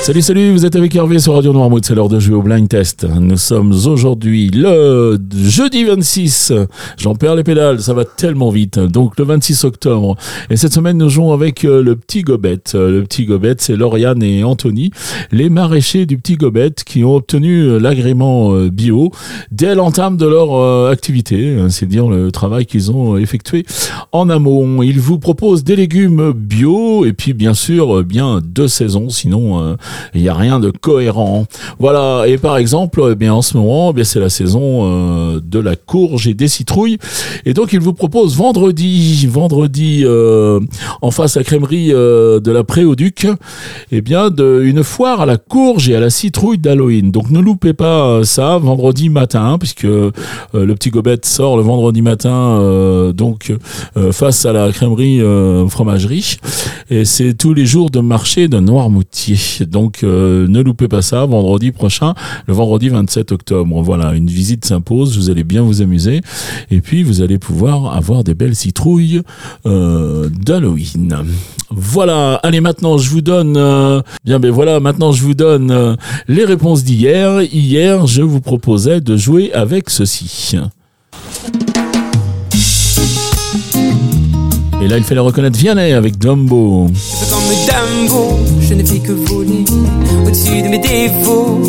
Salut, salut, vous êtes avec Hervé sur Radio Noirmouth, c'est l'heure de jouer au blind test. Nous sommes aujourd'hui le jeudi 26. J'en perds les pédales, ça va tellement vite. Donc le 26 octobre. Et cette semaine, nous jouons avec euh, le petit Gobet. Euh, Le petit Gobet, c'est Lauriane et Anthony, les maraîchers du petit Gobet qui ont obtenu euh, l'agrément bio dès l'entame de leur activité. hein, C'est dire le travail qu'ils ont effectué en amont. Ils vous proposent des légumes bio et puis bien sûr, bien deux saisons, sinon il n'y a rien de cohérent. Voilà, et par exemple, eh bien en ce moment, eh bien c'est la saison euh, de la courge et des citrouilles. Et donc ils vous proposent vendredi, vendredi euh, en face à la crèmerie euh, de la Pré-au-Duc, eh bien de, une foire à la courge et à la citrouille d'Halloween. Donc ne loupez pas ça vendredi matin, puisque euh, le petit gobet sort le vendredi matin, donc face à la crèmerie fromagerie. Et c'est tous les jours de marché de Noirmoutier. Euh, ne loupez pas ça, vendredi prochain, le vendredi 27 octobre. Voilà, une visite s'impose, vous allez bien vous amuser. Et puis vous allez pouvoir avoir des belles citrouilles euh, d'Halloween. Voilà, allez maintenant je vous donne euh, bien ben voilà, maintenant je vous donne les réponses d'hier. Hier, je vous proposais de jouer avec ceci. Et là, il fallait reconnaître Vianney avec Dumbo. Je ne fais que voler au-dessus de mes défauts.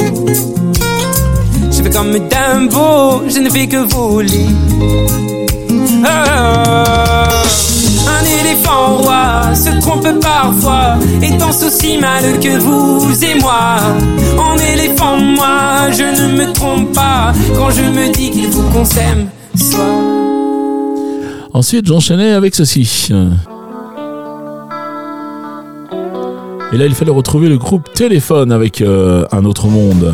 Je fais comme Dumbo, je ne fais que voler. Ah, un éléphant roi se trompe parfois et pense aussi mal que vous et moi. En éléphant, moi, je ne me trompe pas quand je me dis qu'il faut qu'on s'aime. Soit. Ensuite, j'enchaînais avec ceci. Et là, il fallait retrouver le groupe Téléphone avec euh, Un autre monde.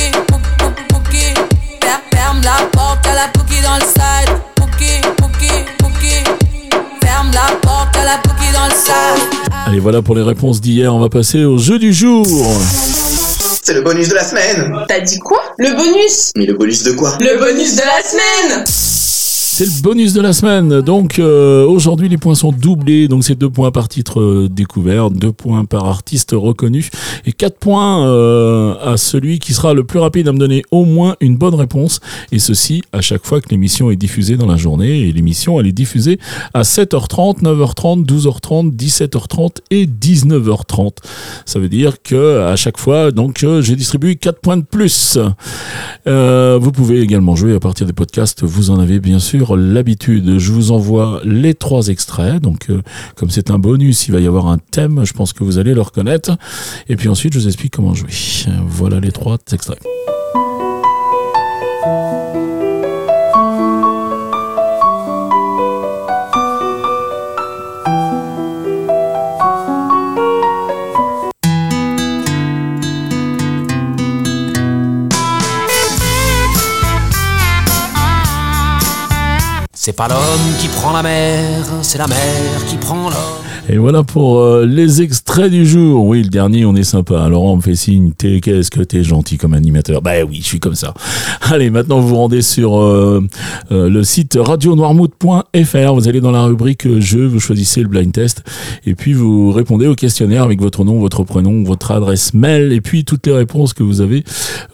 Allez, voilà pour les réponses d'hier. On va passer au jeu du jour. C'est le bonus de la semaine. T'as dit quoi? Le bonus? Mais le bonus de quoi? Le bonus de la semaine C'est le bonus de la semaine. Donc euh, aujourd'hui, les points sont doublés. Donc c'est deux points par titre euh, découvert, deux points par artiste reconnu et quatre points euh, à celui qui sera le plus rapide à me donner au moins une bonne réponse. Et ceci à chaque fois que l'émission est diffusée dans la journée. Et l'émission, elle est diffusée à 7h30, 9h30, 12h30, 17h30 et 19h30. Ça veut dire que à chaque fois, donc, euh, j'ai distribué 4 points de plus. Euh, vous pouvez également jouer à partir des podcasts. Vous en avez bien sûr l'habitude. Je vous envoie les trois extraits. Donc, euh, comme c'est un bonus, il va y avoir un thème. Je pense que vous allez le reconnaître. Et puis ensuite, je vous explique comment jouer. Voilà les trois extraits. C'est pas l'homme qui prend la mer, c'est la mer qui prend l'homme. Et voilà pour euh, les extraits du jour. Oui, le dernier, on est sympa. Laurent me fait signe. T'es, qu'est-ce que t'es gentil comme animateur. Bah oui, je suis comme ça. Allez, maintenant vous vous rendez sur euh, euh, le site radionoirmouth.fr. Vous allez dans la rubrique euh, jeu, vous choisissez le blind test et puis vous répondez au questionnaire avec votre nom, votre prénom, votre adresse mail et puis toutes les réponses que vous avez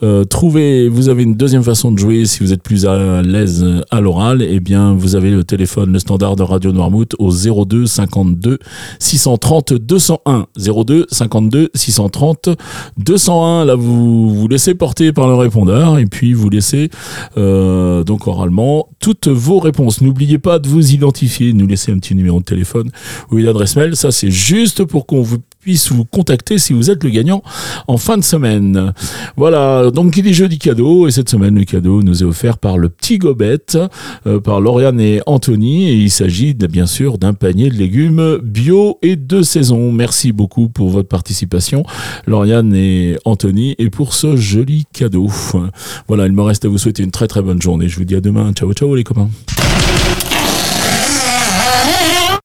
euh, trouvées. Vous avez une deuxième façon de jouer si vous êtes plus à l'aise à l'oral. Eh bien, vous avez le téléphone, le standard de Radio Noirmouth au 02 52 630 201 02 52 630 201. Là, vous vous laissez porter par le répondeur et puis vous laissez euh, donc oralement toutes vos réponses. N'oubliez pas de vous identifier, nous laisser un petit numéro de téléphone ou une adresse mail. Ça, c'est juste pour qu'on vous puisse vous contacter si vous êtes le gagnant en fin de semaine. Voilà, donc il est jeudi cadeau et cette semaine le cadeau nous est offert par le petit Gobette, euh, par Lauriane et Anthony et il s'agit bien sûr d'un panier de légumes bio et de saison. Merci beaucoup pour votre participation Lauriane et Anthony et pour ce joli cadeau. Voilà, il me reste à vous souhaiter une très très bonne journée. Je vous dis à demain. Ciao ciao les copains.